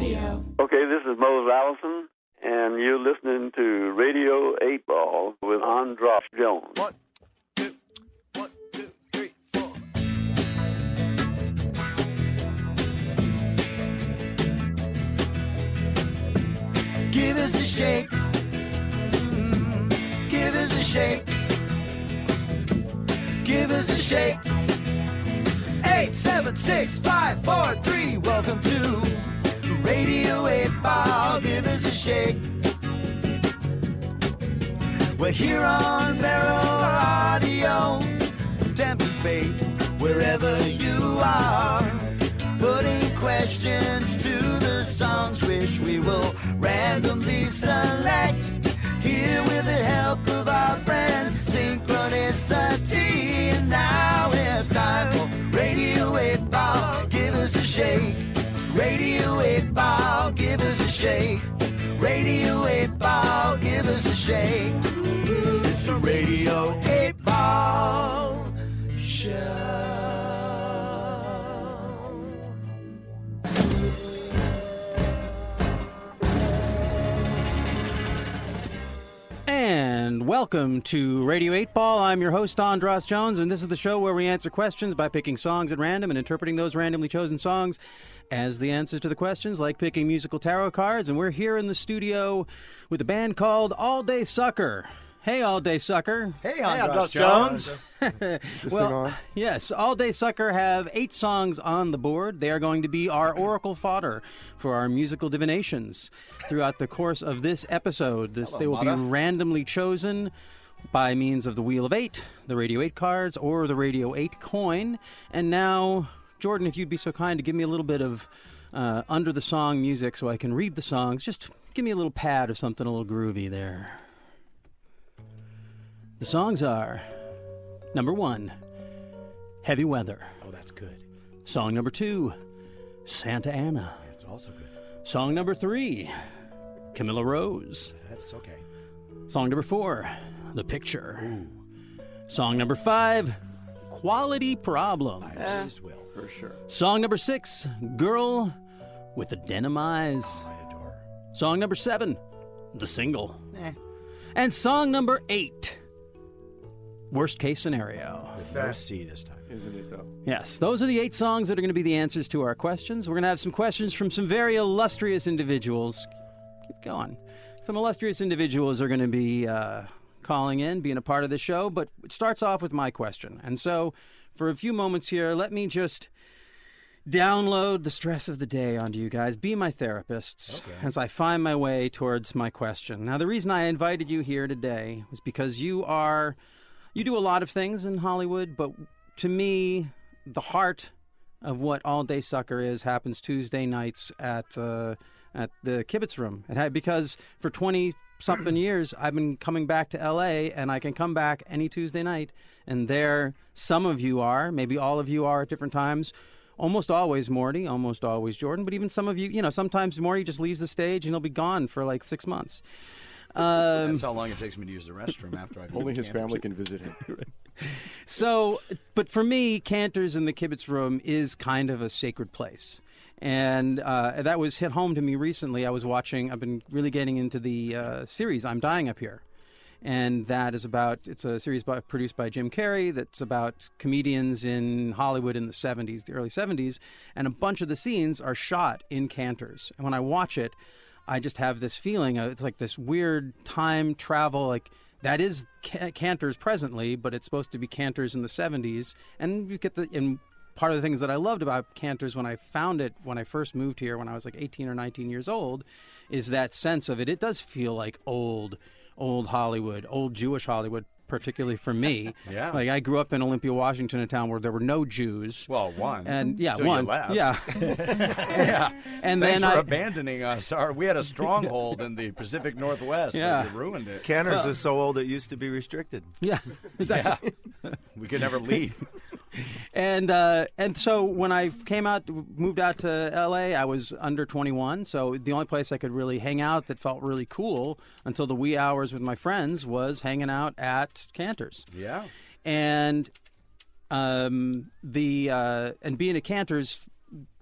Radio. Okay, this is Mose Allison, and you're listening to Radio 8 Ball with Andras Jones. One, two, one, two, three, four. Give us a shake. Mm, Give us a shake. Give us a shake. Eight, seven, six, five, four, three. Welcome to Radio 8 Ball. Give us a shake. We're here on Feral Audio, tempting fate wherever you are. Putting questions to the songs which we will randomly select. Here with the help of our friend Synchronicity. And now it's time for Radio 8 Ball. Give us a shake. Radio 8 Ball. Give us a shake. Radio 8 Ball. Welcome to Radio 8 Ball. I'm your host, Andras Jones, and this is the show where we answer questions by picking songs at random and interpreting those randomly chosen songs as the answers to the questions, like picking musical tarot cards. And we're here in the studio with a band called All Day Sucker. Hey, All Day Sucker. Hey, Andras Jones. well, yes, All Day Sucker have eight songs on the board. They are going to be our oracle fodder for our musical divinations throughout the course of this episode. This they will be randomly chosen by means of the Wheel of Eight, the Radio Eight cards, or the Radio Eight coin. And now, Jordan, if you'd be so kind to give me a little bit of uh, under the song music so I can read the songs, just give me a little pad of something a little groovy there. The songs are number one, Heavy Weather. Oh, that's good. Song number two, Santa Ana. That's also good. Song number three, Camilla Rose. That's okay. Song number four, The Picture. Ooh. Song number five, Quality Problem. I just will. For sure. Song number six, Girl with the Denim Eyes. I adore. Song number seven, The Single. Eh. And song number eight, Worst Case Scenario. With no C this time. Isn't it though? Yes, those are the eight songs that are going to be the answers to our questions. We're going to have some questions from some very illustrious individuals. Keep going. Some illustrious individuals are going to be uh, calling in, being a part of the show, but it starts off with my question. And so, for a few moments here, let me just download the stress of the day onto you guys. Be my therapists Okay. as I find my way towards my question. Now, the reason I invited you here today was because you are you do a lot of things in Hollywood, but to me, the heart of what All Day Sucker is happens Tuesday nights at the at the Kibitz Room. It had because for twenty something years I've been coming back to L.A. and I can come back any Tuesday night, and there some of you are, maybe all of you are at different times. Almost always Morty, almost always Jordan, but even some of you, you know, sometimes Morty just leaves the stage and he'll be gone for like six months. Um, That's how long it takes me to use the restroom after I've Only his candy. family can visit him. So, but for me, Cantor's in the Kibitz Room is kind of a sacred place. And uh, that was hit home to me recently. I was watching, I've been really getting into the uh, series, I'm Dying Up Here. And that is about, it's a series by, produced by Jim Carrey that's about comedians in Hollywood in the 70s, the early 70s. And a bunch of the scenes are shot in Cantor's. And when I watch it, I just have this feeling of, it's like this weird time travel, like that is Ca- Cantor's presently, but it's supposed to be Cantor's in the 70s. And you get the, and part of the things that I loved about Cantor's when I found it, when I first moved here, when I was like 18 or 19 years old, is that sense of it. It does feel like old, old Hollywood, old Jewish Hollywood, particularly for me. Yeah. Like I grew up in Olympia, Washington, a town where there were no Jews. Well, one. and yeah, Till you one, left. yeah, yeah, and Thanks then for I, abandoning us. Our, we had a stronghold in the Pacific Northwest. Yeah. but you ruined it. Cantor's is so old it used to be restricted. yeah, exactly. We could never leave. And uh, and so when I came out, moved out to L.A., I was under 21. So the only place I could really hang out that felt really cool until the wee hours with my friends was hanging out at Cantor's. Yeah. And um, the uh, and being at Cantor's,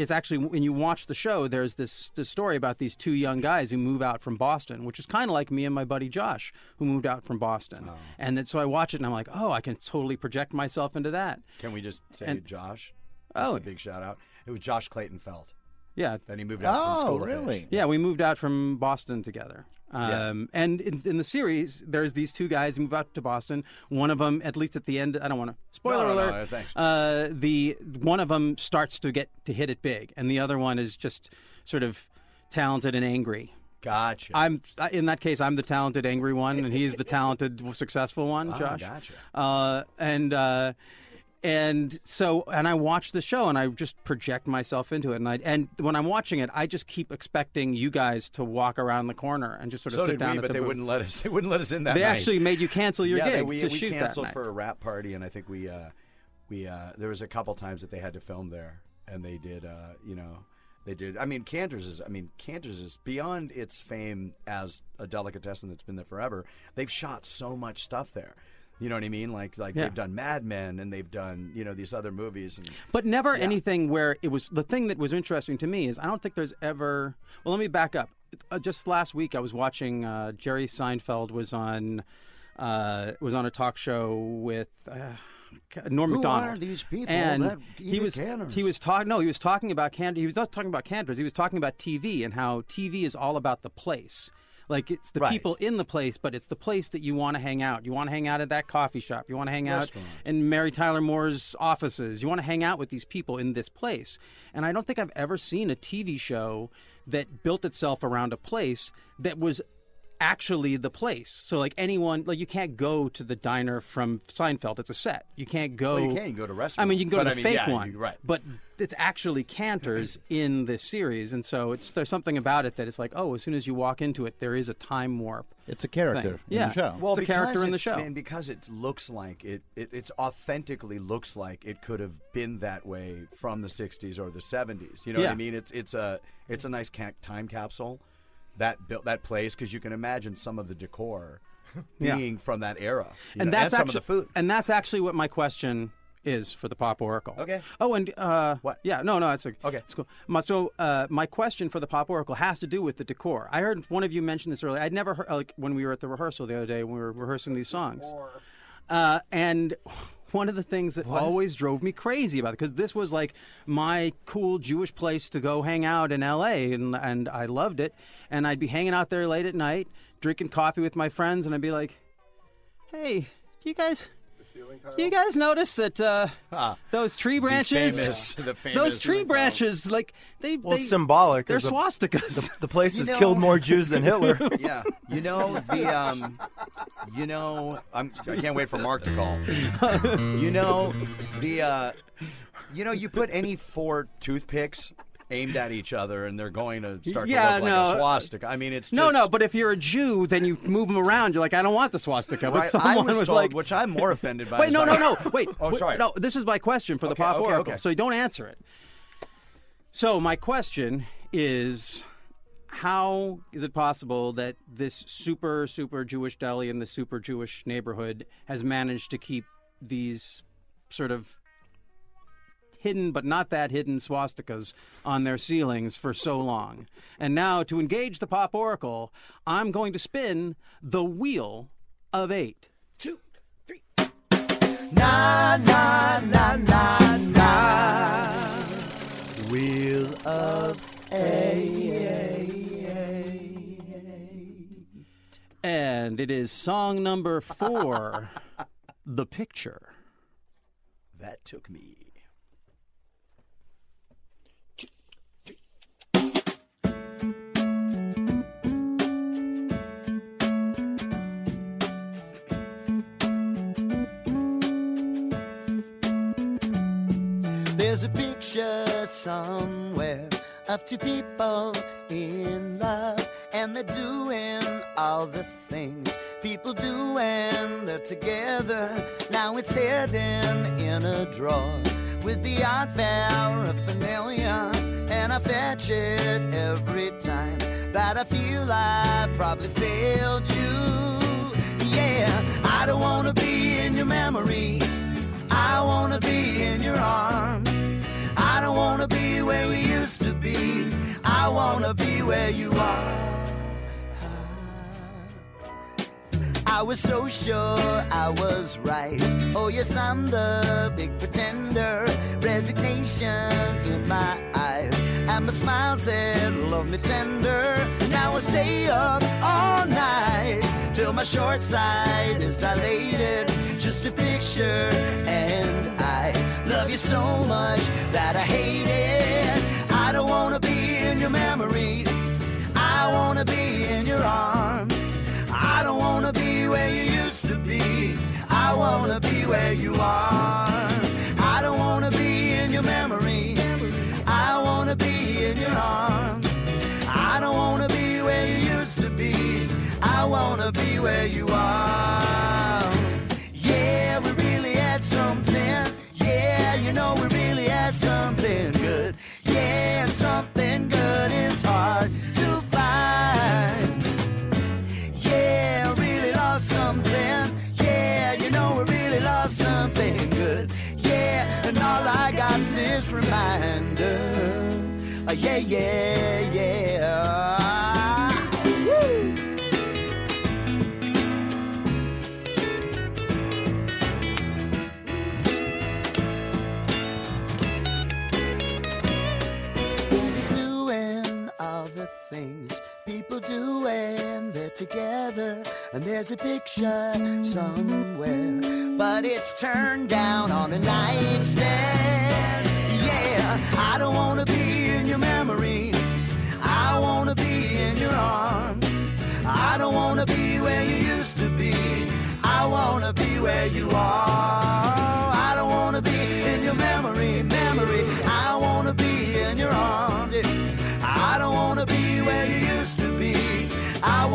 it's actually when you watch the show, there's this, this story about these two young guys who move out from Boston, which is kind of like me and my buddy Josh, who moved out from Boston. Oh. And then, so I watch it and I'm like, oh, I can totally project myself into that. Can we just say And- Josh? Oh. A big shout out. It was Josh Clayton Felt. Yeah, Then he moved out from Oh, School of really? Yeah, we moved out from Boston together. Um, And in, in the series, there's these two guys who move out to Boston. One of them, at least at the end, I don't want to spoiler No, no, alert. no, thanks. Uh, the one of them starts to get to hit it big, and the other one is just sort of talented and angry. Gotcha. I'm in that case. I'm the talented, angry one, and he's the talented, successful one. Ah, Josh. gotcha. Uh, and uh, and so, and I watch the show, and I just project myself into it. And I and when I'm watching it, I just keep expecting you guys to walk around the corner and just sort of so sit did down we, at but the they booth. wouldn't let us. They wouldn't let us in that They night. actually made you cancel your yeah, gig they- we, to we shoot canceled that night. for a rap party, and I think we uh, we uh, there was a couple times that they had to film there, and they did. Uh, you know, they did. I mean, Cantor's is. I mean, Cantor's is beyond its fame as a delicatessen that's been there forever. They've shot so much stuff there. You know what I mean? Like like Yeah. they've done Mad Men, and they've done you know these other movies. And But never anything where it was the thing that was interesting to me is I don't think there's ever. Well, let me back up. Uh, just last week, I was watching uh, Jerry Seinfeld was on uh, was on a talk show with. Uh, Norm Who Macdonald. are these people and he was canners? he was talking. No, he was talking about can. He was not talking about cantors. He was talking about TV and how TV is all about the place. Like it's the Right. people in the place, but it's the place that you want to hang out. You want to hang out at that coffee shop. You want to hang out in Mary Tyler Moore's offices. You want to hang out with these people in this place. And I don't think I've ever seen a TV show that built itself around a place that was actually the place. So like anyone like you can't go to the diner from Seinfeld. It's a set. You can't go Well, you can go to restaurant. I mean you can go but to I the mean, fake yeah, one. right. But it's actually Cantors in this series and so it's there's something about it that it's like, oh, as soon as you walk into it there is a time warp. It's a character thing. in Yeah. the show. Well, It's a character because in the show. and because it looks like it, it, it's authentically looks like it could have been that way from the '60s or the '70s. You know what I mean? It's it's a it's a nice ca- time capsule that built that place because you can imagine some of the decor Yeah. being from that era, you and know, that's some actually, of the food. And that's actually what my question is for the Pop Oracle. Okay. Oh, and uh, What? Yeah, no, no, it's a, Okay. It's cool. My, so uh, my question for the Pop Oracle has to do with the decor. I heard one of you mention this earlier. I'd never heard like when we were at the rehearsal the other day when we were rehearsing these songs. Uh, and one of the things that always drove me crazy about it, because this was like my cool Jewish place to go hang out in L.A. and and I loved it. And I'd be hanging out there late at night, drinking coffee with my friends, and I'd be like, "Hey, do you guys?" Do you guys notice that uh, those tree branches, famous- the those tree branches, like they, Well, they it's symbolic. They're swastikas. The place You has know- killed more Jews than Hitler. yeah, you know the um, you know I'm I can't wait for Mark to call. You know the uh, you know you put any four toothpicks aimed at each other and they're going to start Yeah, to look no. like a swastika. I mean, it's no, just, no, but if you're a Jew, then you move them around. You're like, I don't want the swastika. But Right, someone I was, told, like, which I'm more offended by. Wait, no, no, no. Wait. Oh, sorry. No, this is my question for the Okay, Pop okay, Oracle. okay. So you don't answer it. So my question is how is it possible that this super, super Jewish deli in the super Jewish neighborhood has managed to keep these sort of hidden but not that hidden swastikas on their ceilings for so long? And now, to engage the Pop Oracle, I'm going to spin the wheel of eight. Two, three. Na na na na na. Wheel of eight. And it is song number four, The Picture. That took me. There's a picture somewhere of two people in love, and they're doing all the things people do when they're together. Now it's hidden in a drawer with the odd paraphernalia, and I fetch it every time that I feel I probably failed you. Yeah, I don't wanna be in your memory. I wanna be in your arms. Wanna be where we used to be. I wanna be where you are. I was so sure I was right. Oh, yes, I'm the big pretender. Resignation in my eyes. And my smile said, Love me tender. Now I stay up all night till my short side is dilated. Just a picture, and love you so much that I hate it. I don't wanna be in your memory. I wanna be in your arms. I don't wanna be where you used to be. I wanna be where you are. I don't wanna be in your memory. I wanna be in your arms. I don't wanna be where you used to be. I wanna be where you are. Yeah, we really had something. Know we really had something good. Yeah, something good is hard to find. Yeah, really lost something. Yeah, you know we really lost something good. Yeah, and all I got's this reminder. Uh, yeah, yeah, yeah. Things people do when they're together. And there's a picture somewhere, but it's turned down on a nightstand. Yeah, I don't wanna be in your memory. I wanna be in your arms. I don't wanna be where you used to be. I wanna be where you are.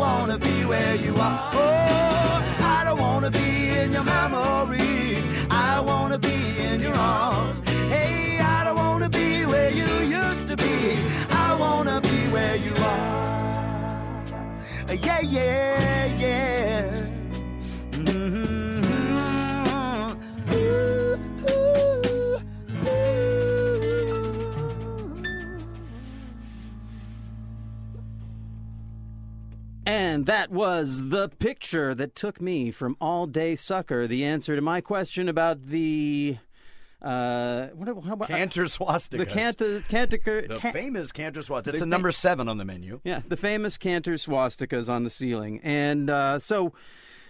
Wanna be where you are. Oh, I don't wanna be in your memory. I wanna be in your arms. Hey, I don't wanna be where you used to be. I wanna be where you are. Yeah, yeah, yeah. And that was the picture that took me from All Day Sucker. The answer to my question about the. Uh, what, what, what, Cantor swastika. the Cantor, Cantor, The Can- famous Cantor swastika. It's a number seven on the menu. Yeah, the famous Cantor swastikas on the ceiling. And uh, so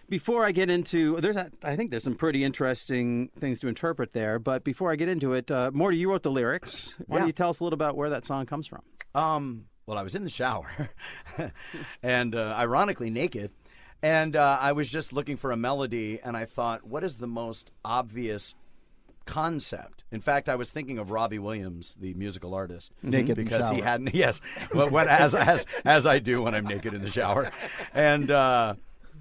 before I get into there's I think there's some pretty interesting things to interpret there, but before I get into it, uh, Morty, you wrote the lyrics. Why Yeah. don't you tell us a little about where that song comes from? Um, well, I was in the shower, and uh, ironically naked, and uh, I was just looking for a melody, and I thought, what is the most obvious concept? In fact, I was thinking of Robbie Williams, the musical artist, Naked in the because he hadn't. Yes, well, what, as as as I do when I'm naked in the shower, and uh,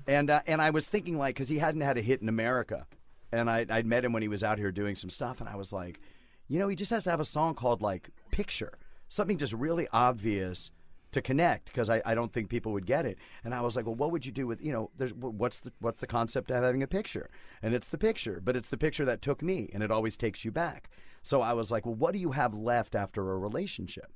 and uh, and I was thinking like because he hadn't had a hit in America, and I I'd met him when he was out here doing some stuff, and I was like, you know, he just has to have a song called like Picture, something just really obvious to connect because I, I don't think people would get it. And I was like, well, what would you do with you know, there's, what's the what's the concept of having a picture? And it's the picture, but it's the picture that took me, and it always takes you back. So I was like, well, what do you have left after a relationship?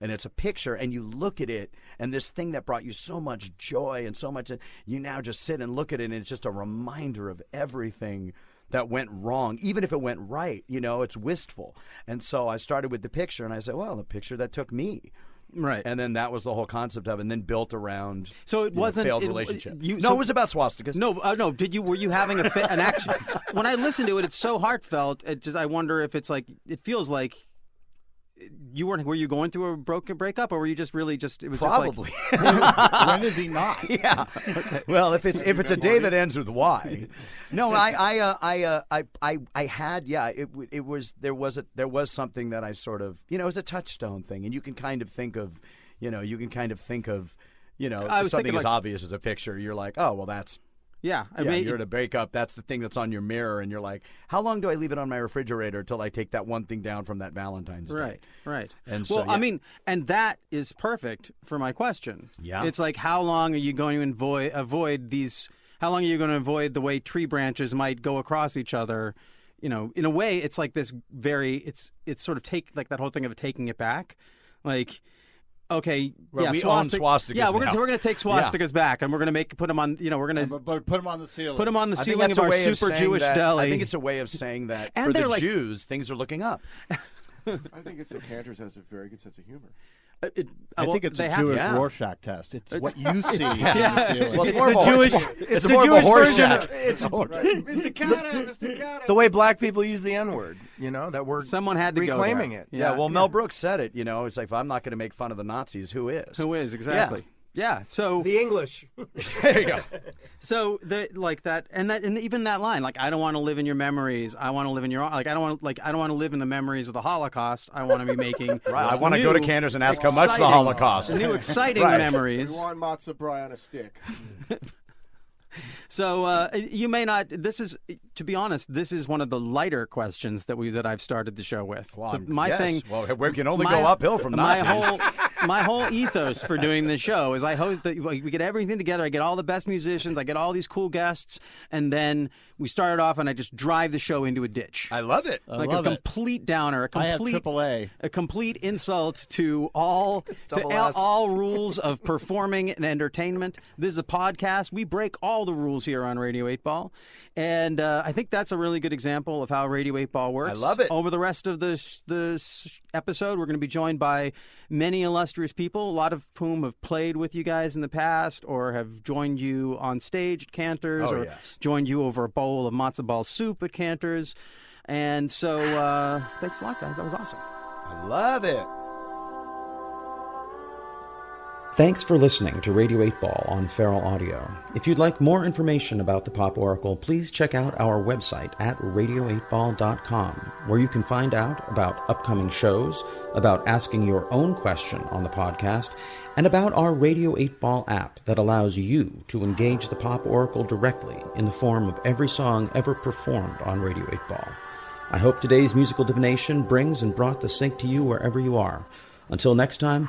and it's a picture and you look at it and this thing that brought you so much joy and so much you now just sit and look at it and it's just a reminder of everything that went wrong even if it went right you know it's wistful and so i started with the picture and i said well the picture that took me Right. and then that was the whole concept of it and then built around So it wasn't- failed it- relationship you- no so- it was about swastikas No, uh, no. Did you were you having a fa- an action? when I listen to it, it's so heartfelt. It just I wonder if it's like it feels like you weren't. Were you going through a broken breakup, or were you just really just? It was probably when is he not? yeah. Well, if it's if it's a day that ends with Y, no, I I uh, I, uh, I I I had yeah. It it was there was a there was something that I sort of you know it was a touchstone thing, and you can kind of think of you know you can kind of think of you know something thinking, as like- obvious as a picture. You're like, oh well, that's like yeah. I yeah. mean, you're in a breakup. That's the thing that's on your mirror, and you're like, how long do I leave it on my refrigerator till I take that one thing down from that Valentine's Day? Right, right. And so well, so, I mean, and that is perfect for my question. Yeah. it's like how long are you going to avoid avoid these? How long are you going to avoid the way tree branches might go across each other? you know, in a way, it's like this very, it's it's sort of take like that whole thing of taking it back, like. Okay, Well, yeah, we own swastika- swastikas Yeah, we're gonna now. we're gonna take swastikas back, and we're gonna make put them on. You know, we're gonna But, but put them on the ceiling. put them on the I ceiling that's of a our way of super saying Jewish that- deli. I think it's a way of saying that And for the like- Jews, things are looking up. I think it's that Cantor's has a very good sense of humor. Uh, it- I well, think it's they a have- Jewish yeah. Rorschach test. It's what you see on the ceiling. Well, It's more the of a Jewish. horse- It's, it's the more of a Jewish version. Of, it's Mr. Cantor, Mr. Cantor. the way black people use the N word. You know that we're Someone had to go reclaiming there. it. Yeah, well, Mel Brooks said it. You know, it's like if I'm not going to make fun of the Nazis, who is? Who is exactly? Yeah. So The English. there you go. so the like that and that and even that line like I don't want to live in your memories. I want to live in your like I don't want like I don't want to live in the memories of the Holocaust. I want to be making Right, I want to go to new, Cantor's and ask how much the Holocaust. New exciting Right. memories. We want matzo brei on a stick. So uh, you may not. This is, to be honest, this is one of the lighter questions that we that I've started the show with. Well, The- my yes. thing. Well, we can only my- go uphill from my Nazis. whole my whole ethos for doing this show is I host the, we get everything together. I get all the best musicians. I get all these cool guests, and then we start it off, and I just drive the show into a ditch. I love it. like love a it. complete downer, a I have complete AAA. a complete insult to all to all, all rules of performing and entertainment. This is a podcast. We break all the rules here on Radio 8 Ball. And uh, I think that's a really good example of how Radio 8 Ball works. I love it. Over the rest of this this episode, we're going to be joined by many illustrious people, a lot of whom have played with you guys in the past or have joined you on stage at Cantor's Oh, or yes. joined you over a bowl of matzo ball soup at Cantor's. And so, uh, thanks a lot, guys. That was awesome. I love it. Thanks for listening to Radio 8 Ball on Feral Audio. If you'd like more information about the Pop Oracle, please check out our website at radio8ball.com, where you can find out about upcoming shows, about asking your own question on the podcast, and about our Radio 8 Ball app that allows you to engage the Pop Oracle directly in the form of every song ever performed on Radio 8 Ball. I hope today's musical divination brings and brought the sync to you wherever you are. Until next time,